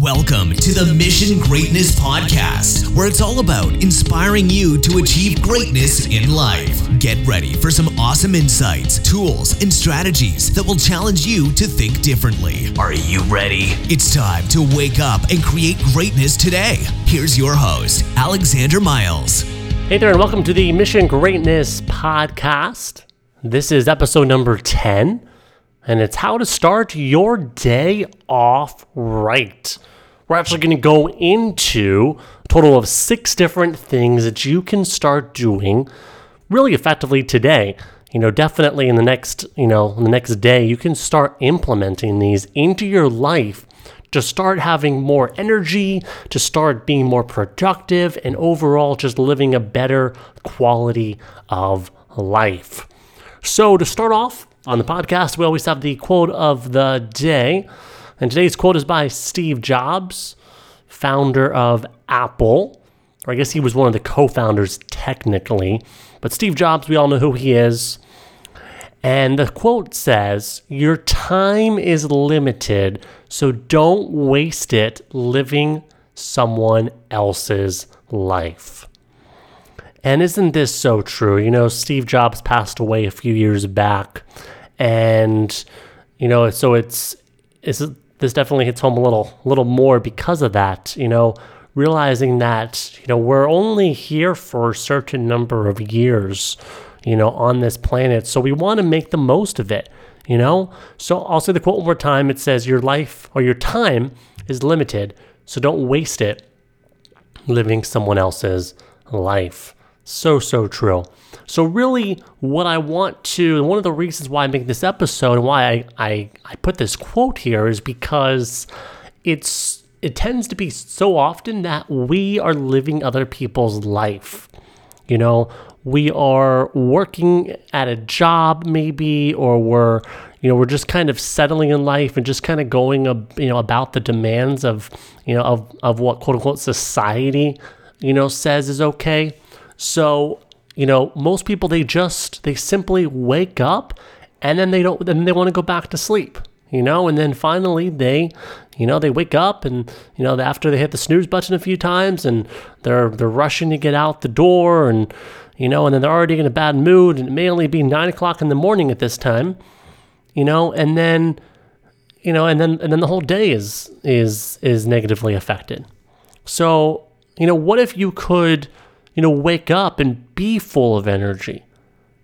Welcome to the Mission Greatness Podcast, where it's all about inspiring you to achieve greatness in life. Get ready for some awesome insights, tools, and strategies that will challenge you to think differently. Are you ready? It's time to wake up and create greatness today. Here's your host, Alexander Miles. Hey there, and welcome to the Mission Greatness Podcast. This is episode number 10 and it's how to start your day off right. We're actually going to go into a total of six different things that you can start doing really effectively today. You know, definitely in the next, you know, the next day, you can start implementing these into your life to start having more energy, to start being more productive, and overall just living a better quality of life. So, to start off, on the podcast, we always have the quote of the day. And today's quote is by Steve Jobs, founder of Apple. Or I guess he was one of the co founders, technically. But Steve Jobs, we all know who he is. And the quote says, Your time is limited, so don't waste it living someone else's life. And isn't this so true? You know, Steve Jobs passed away a few years back and you know, so it's it's this definitely hits home a little little more because of that. You know, realizing that you know we're only here for a certain number of years, you know, on this planet, so we want to make the most of it. You know, so I'll say the quote one more time. It says, "Your life or your time is limited, so don't waste it living someone else's life." So so true. So, really, what I want to, and one of the reasons why I make this episode and why I, I, I put this quote here is because it's it tends to be so often that we are living other people's life. You know, we are working at a job maybe, or we're you know we're just kind of settling in life and just kind of going you know about the demands of you know of of what quote unquote society you know says is okay. So you know, most people they just they simply wake up and then they don't then they want to go back to sleep. You know, and then finally they, you know, they wake up and you know after they hit the snooze button a few times and they're they're rushing to get out the door and you know, and then they're already in a bad mood and it may only be nine o'clock in the morning at this time, you know, and then you know, and then and then the whole day is is is negatively affected. So, you know, what if you could you know, wake up and be full of energy.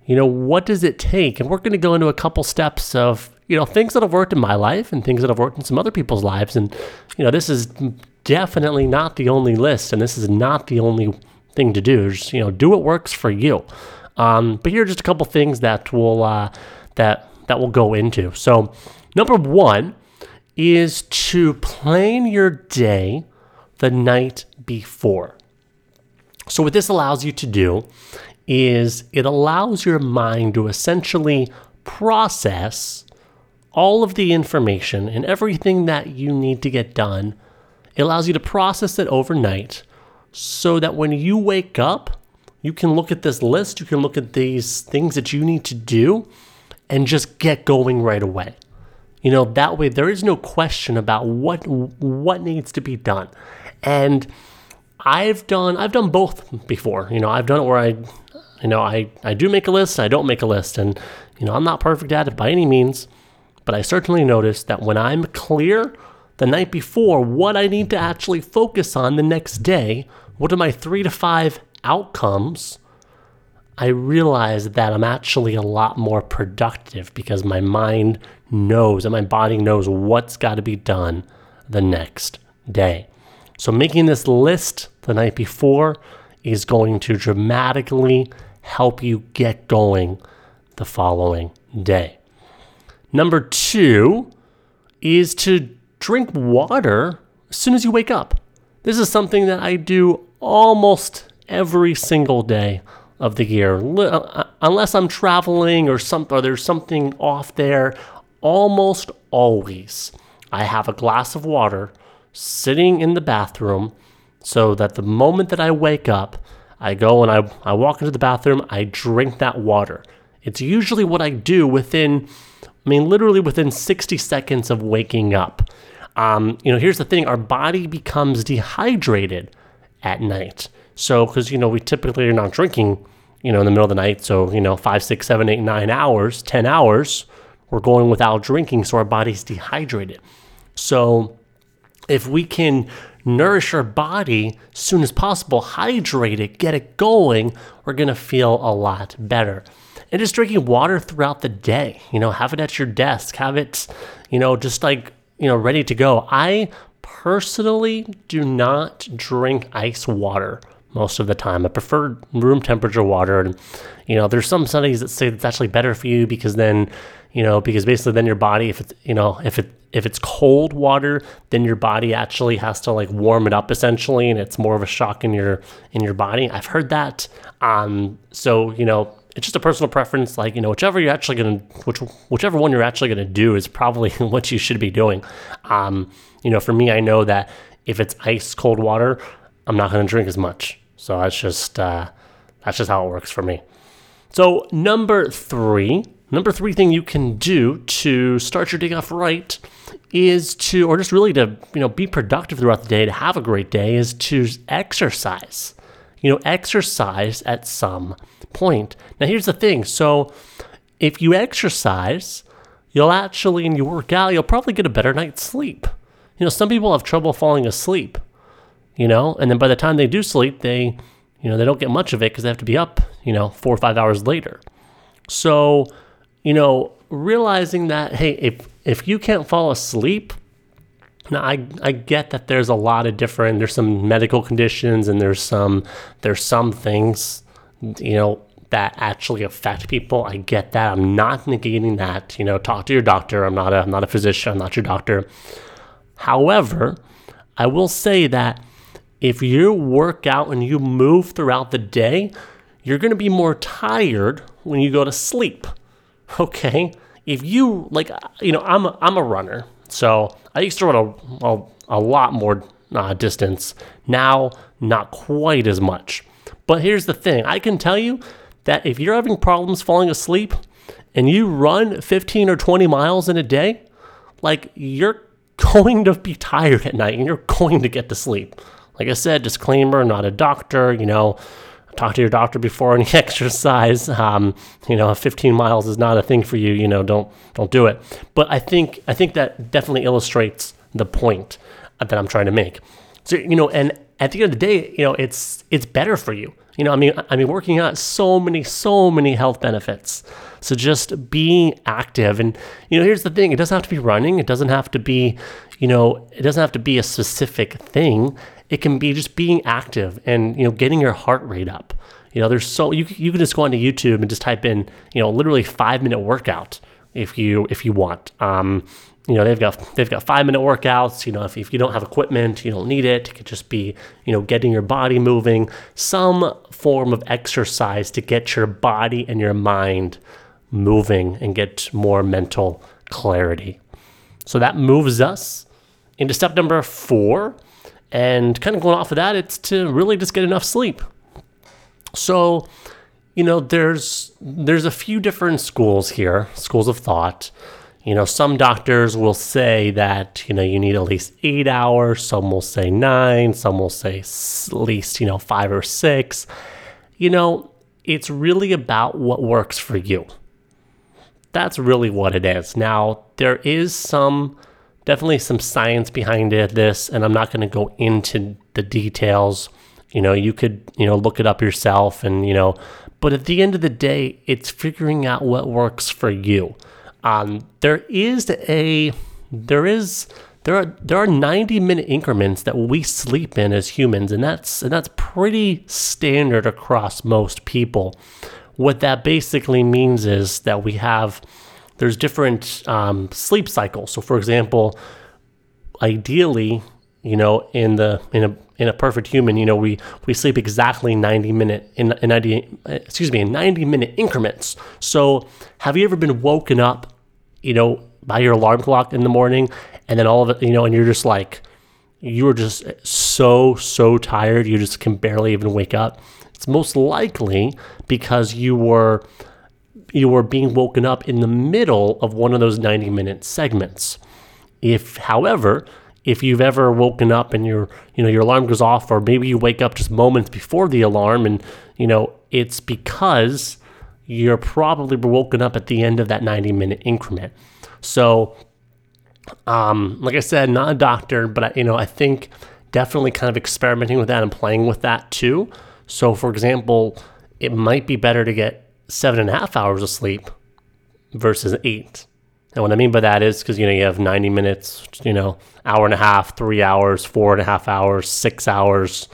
You know, what does it take? And we're going to go into a couple steps of, you know, things that have worked in my life and things that have worked in some other people's lives. And, you know, this is definitely not the only list and this is not the only thing to do. Just, you know, do what works for you. Um, but here are just a couple things that will, uh, that, that will go into. So, number one is to plan your day the night before. So, what this allows you to do is it allows your mind to essentially process all of the information and everything that you need to get done. It allows you to process it overnight so that when you wake up, you can look at this list, you can look at these things that you need to do and just get going right away. You know, that way there is no question about what what needs to be done. And I've done I've done both before. You know, I've done it where I you know, I, I do make a list, I don't make a list. And, you know, I'm not perfect at it by any means, but I certainly notice that when I'm clear the night before what I need to actually focus on the next day, what are my three to five outcomes, I realize that I'm actually a lot more productive because my mind knows and my body knows what's got to be done the next day. So, making this list the night before is going to dramatically help you get going the following day. Number two is to drink water as soon as you wake up. This is something that I do almost every single day of the year, uh, unless I'm traveling or some, or there's something off there. Almost always, I have a glass of water sitting in the bathroom so that the moment that I wake up, I go and I, I walk into the bathroom, I drink that water. It's usually what I do within, I mean, literally within 60 seconds of waking up. Um, you know, here's the thing: our body becomes dehydrated at night. So, because you know, we typically are not drinking, you know, in the middle of the night. So, you know, five, six, seven, eight, nine hours, ten hours, we're going without drinking, so our body's dehydrated. So, if we can nourish our body as soon as possible, hydrate it, get it going, we're gonna feel a lot better. And just drinking water throughout the day, you know, have it at your desk, have it, you know, just like, you know, ready to go. I personally do not drink ice water most of the time. I prefer room temperature water. And, you know, there's some studies that say it's actually better for you because then, you know, because basically then your body, if it's, you know, if it, if it's cold water, then your body actually has to like warm it up essentially, and it's more of a shock in your in your body. I've heard that. Um, so you know, it's just a personal preference. Like you know, whichever you're actually gonna, which whichever one you're actually gonna do is probably what you should be doing. Um, you know, for me, I know that if it's ice cold water, I'm not gonna drink as much. So that's just uh, that's just how it works for me. So number three, number three thing you can do to start your day off right is to, or just really to, you know, be productive throughout the day, to have a great day, is to exercise. You know, exercise at some point. Now, here's the thing. So, if you exercise, you'll actually, and you work out, you'll probably get a better night's sleep. You know, some people have trouble falling asleep, you know, and then by the time they do sleep, they, you know, they don't get much of it because they have to be up, you know, four or five hours later. So, you know, realizing that, hey, if if you can't fall asleep, now I, I get that there's a lot of different there's some medical conditions and there's some there's some things you know that actually affect people. I get that. I'm not negating that. You know, talk to your doctor. I'm not a I'm not a physician. I'm not your doctor. However, I will say that if you work out and you move throughout the day, you're going to be more tired when you go to sleep. Okay? if you like, you know, I'm a, I'm a runner, so I used to run a a, a lot more uh, distance. Now, not quite as much. But here's the thing: I can tell you that if you're having problems falling asleep and you run 15 or 20 miles in a day, like you're going to be tired at night and you're going to get to sleep. Like I said, disclaimer, not a doctor, you know, talk to your doctor before any exercise. Um, you know, 15 miles is not a thing for you. You know, don't don't do it. But I think I think that definitely illustrates the point that I'm trying to make. So you know, and at the end of the day, you know, it's it's better for you. You know, I mean, I mean, working out so many, so many health benefits. So just being active, and you know, here's the thing: it doesn't have to be running. It doesn't have to be, you know, it doesn't have to be a specific thing. It can be just being active and you know getting your heart rate up. You know, there's so you you can just go onto YouTube and just type in you know literally five minute workout if you if you want. Um, you know they've got they've got five minute workouts. You know if, if you don't have equipment, you don't need it. It could just be you know getting your body moving, some form of exercise to get your body and your mind moving and get more mental clarity. So that moves us into step number four, and kind of going off of that, it's to really just get enough sleep. So, you know, there's there's a few different schools here, schools of thought. You know, some doctors will say that, you know, you need at least eight hours. Some will say nine. Some will say at least, you know, five or six. You know, it's really about what works for you. That's really what it is. Now, there is some definitely some science behind it, this, and I'm not going to go into the details. You know, you could, you know, look it up yourself and, you know, but at the end of the day, it's figuring out what works for you. Um, there is a, there is, there are there are 90 minute increments that we sleep in as humans and that's and that's pretty standard across most people what that basically means is that we have there's different um, sleep cycles. So, for example, ideally, you know, in the in a in a perfect human, you know, we we sleep exactly 90 minute in, in 90 excuse me in 90 minute increments. So, have you ever been woken up, you know, by your alarm clock in the morning, and then all of it, you know, and you're just like, you are just so so tired, you just can barely even wake up. It's most likely because you were you were being woken up in the middle of one of those 90 minute segments. If, however, if you've ever woken up and your you know your alarm goes off or maybe you wake up just moments before the alarm and you know it's because you're probably woken up at the end of that 90 minute increment so um, like i said not a doctor but I, you know i think definitely kind of experimenting with that and playing with that too so for example it might be better to get seven and a half hours of sleep versus eight and what I mean by that is because you know you have 90 minutes, you know, hour and a half, three hours, four and a half hours, six hours,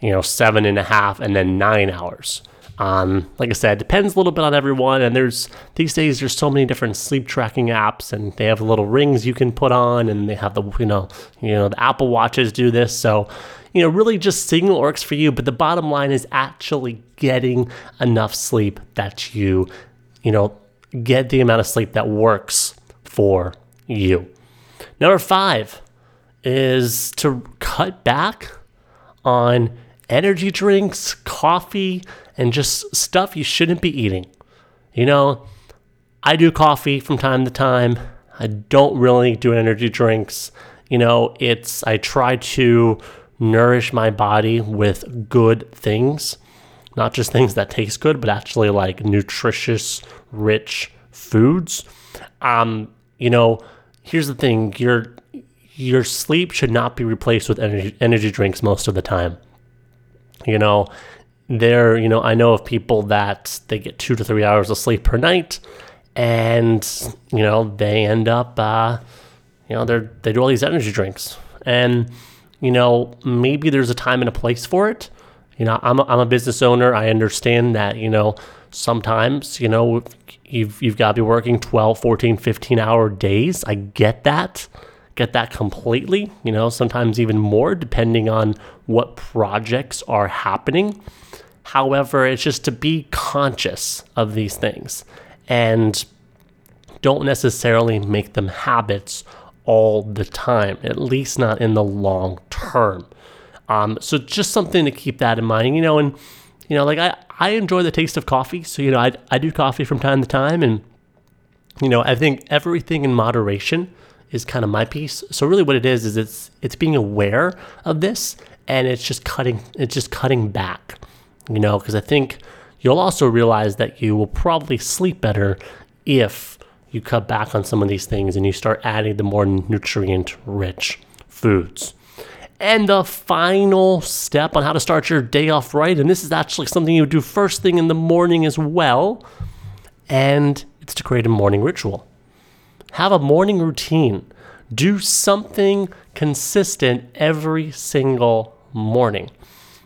you know, seven and a half, and then nine hours. Um, like I said, depends a little bit on everyone. And there's these days there's so many different sleep tracking apps, and they have little rings you can put on, and they have the you know you know the Apple watches do this. So you know really just seeing what works for you. But the bottom line is actually getting enough sleep that you you know get the amount of sleep that works for you. Number five is to cut back on energy drinks, coffee, and just stuff you shouldn't be eating. You know, I do coffee from time to time. I don't really do energy drinks. You know, it's, I try to nourish my body with good things, not just things that taste good, but actually like nutritious, rich foods. Um, you know, here's the thing: your your sleep should not be replaced with energy energy drinks most of the time. You know, there, you know, I know of people that they get two to three hours of sleep per night, and you know they end up, uh, you know, they're they do all these energy drinks, and you know maybe there's a time and a place for it. You know, I'm a, I'm a business owner. I understand that you know sometimes you know you've you've got to be working 12 14 15 hour days i get that get that completely you know sometimes even more depending on what projects are happening however it's just to be conscious of these things and don't necessarily make them habits all the time at least not in the long term um, so just something to keep that in mind you know and you know like i I enjoy the taste of coffee. So, you know, I, I do coffee from time to time. And, you know, I think everything in moderation is kind of my piece. So really what it is, is it's, it's being aware of this and it's just cutting, it's just cutting back, you know, because I think you'll also realize that you will probably sleep better if you cut back on some of these things and you start adding the more nutrient rich foods. And the final step on how to start your day off right, and this is actually something you do first thing in the morning as well, and it's to create a morning ritual. Have a morning routine. Do something consistent every single morning.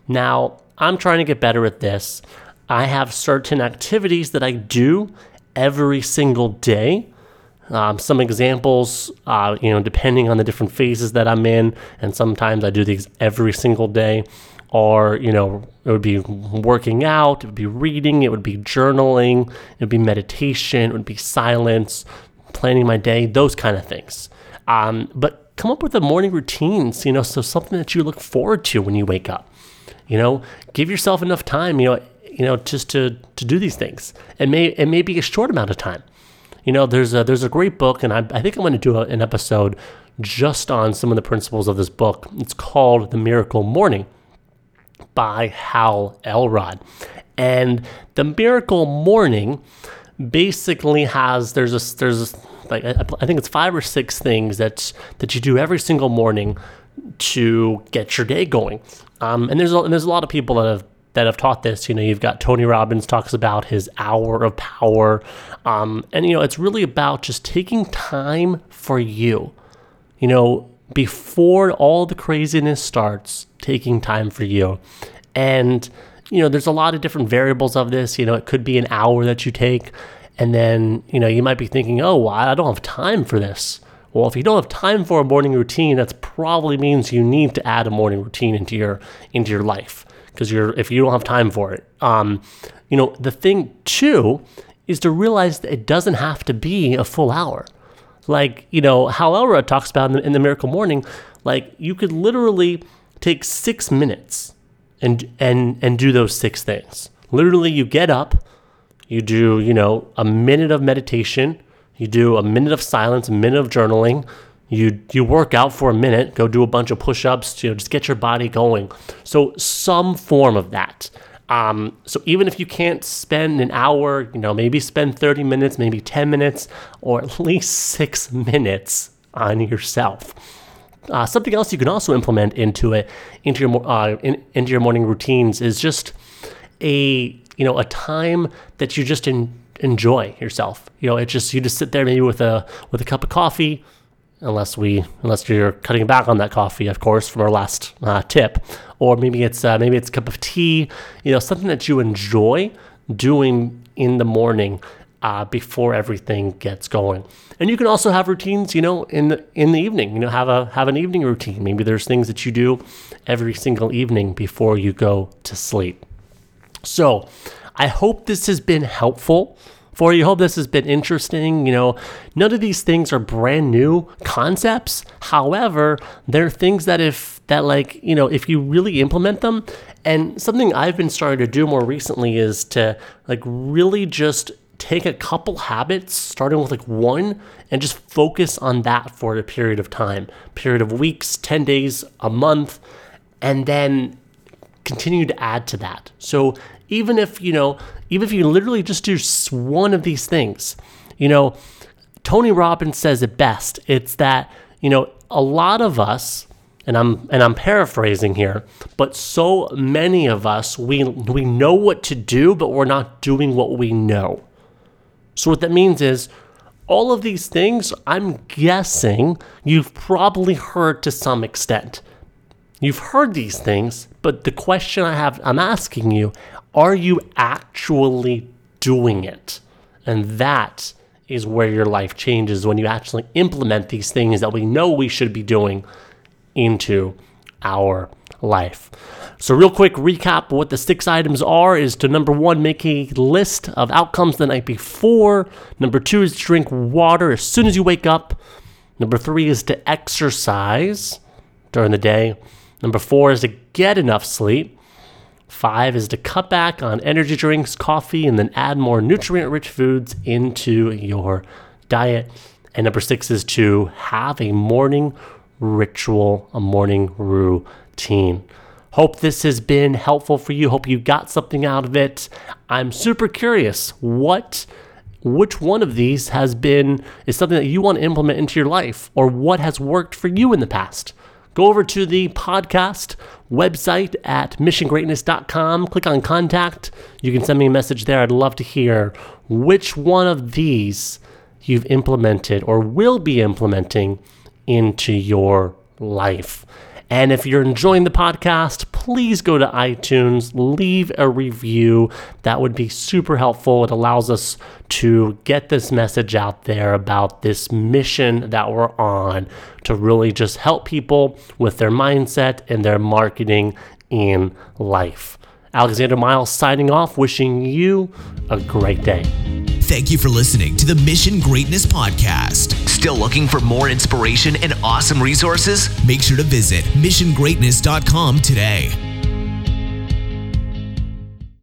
Now, I'm trying to get better at this. I have certain activities that I do every single day um, some examples, uh, you know, depending on the different phases that I'm in, and sometimes I do these every single day, or, you know, it would be working out, it would be reading, it would be journaling, it would be meditation, it would be silence, planning my day, those kind of things. Um, but come up with a morning routines, you know, so something that you look forward to when you wake up. You know, give yourself enough time, you know, you know, just to to do these things. It may it may be a short amount of time you know, there's a, there's a great book, and I, I think I'm going to do a, an episode just on some of the principles of this book. It's called The Miracle Morning by Hal Elrod. And The Miracle Morning basically has there's a there's a, like I think it's five or six things that that you do every single morning to get your day going. Um, and there's a, and there's a lot of people that have that have taught this. You know, you've got Tony Robbins talks about his hour of power. Um, and, you know, it's really about just taking time for you. You know, before all the craziness starts, taking time for you. And, you know, there's a lot of different variables of this. You know, it could be an hour that you take. And then, you know, you might be thinking, oh, well, I don't have time for this. Well, if you don't have time for a morning routine, that probably means you need to add a morning routine into your into your life because you're if you don't have time for it. Um, you know, the thing too is to realize that it doesn't have to be a full hour. Like you know, Hal Elrod talks about in the, in the Miracle Morning, like you could literally take six minutes and and and do those six things. Literally, you get up, you do you know a minute of meditation, you do a minute of silence, a minute of journaling, you you work out for a minute, go do a bunch of push-ups, you know, just get your body going. So some form of that. Um, so even if you can't spend an hour, you know, maybe spend 30 minutes, maybe 10 minutes, or at least six minutes on yourself. Uh, something else you can also implement into it, into your uh, in, into your morning routines, is just a you know a time that you just in, enjoy yourself. You know, it just you just sit there maybe with a with a cup of coffee, unless we unless you're cutting back on that coffee, of course, from our last uh, tip, or maybe it's uh, maybe it's a cup of tea. You know, something that you enjoy doing in the morning uh, before everything gets going. And you can also have routines, you know, in the in the evening. You know, have a have an evening routine. Maybe there's things that you do every single evening before you go to sleep. So, I hope this has been helpful for you. Hope this has been interesting. You know, none of these things are brand new concepts. However, they're things that if that like, you know, if you really implement them, and something I've been starting to do more recently is to like really just take a couple habits, starting with like one, and just focus on that for a period of time, period of weeks, 10 days, a month, and then continue to add to that. So even if, you know, even if you literally just do one of these things, you know, Tony Robbins says it best. It's that, you know, a lot of us, and I'm and I'm paraphrasing here, but so many of us we we know what to do, but we're not doing what we know. So what that means is all of these things, I'm guessing you've probably heard to some extent. You've heard these things, but the question I have I'm asking you, are you actually doing it? And that is where your life changes when you actually implement these things that we know we should be doing into our life. So, real quick recap what the six items are is to number one, make a list of outcomes the night before. Number two is to drink water as soon as you wake up. Number three is to exercise during the day. Number four is to get enough sleep. Five is to cut back on energy drinks, coffee, and then add more nutrient rich foods into your diet. And number six is to have a morning ritual, a morning routine. Hope this has been helpful for you. Hope you got something out of it. I'm super curious what which one of these has been is something that you want to implement into your life or what has worked for you in the past go over to the podcast website at missiongreatness.com. Click on contact. You can send me a message there. I'd love to hear which one of these you've implemented or will be implementing into your life. And if you're enjoying the podcast, please go to iTunes, leave a review. That would be super helpful. It allows us to get this message out there about this mission that we're on to really just help people with their mindset and their marketing in life. Alexander Miles signing off, wishing you a great day. Thank you for listening to the Mission Greatness Podcast. Still looking for more inspiration and awesome resources? Make sure to visit missiongreatness.com today.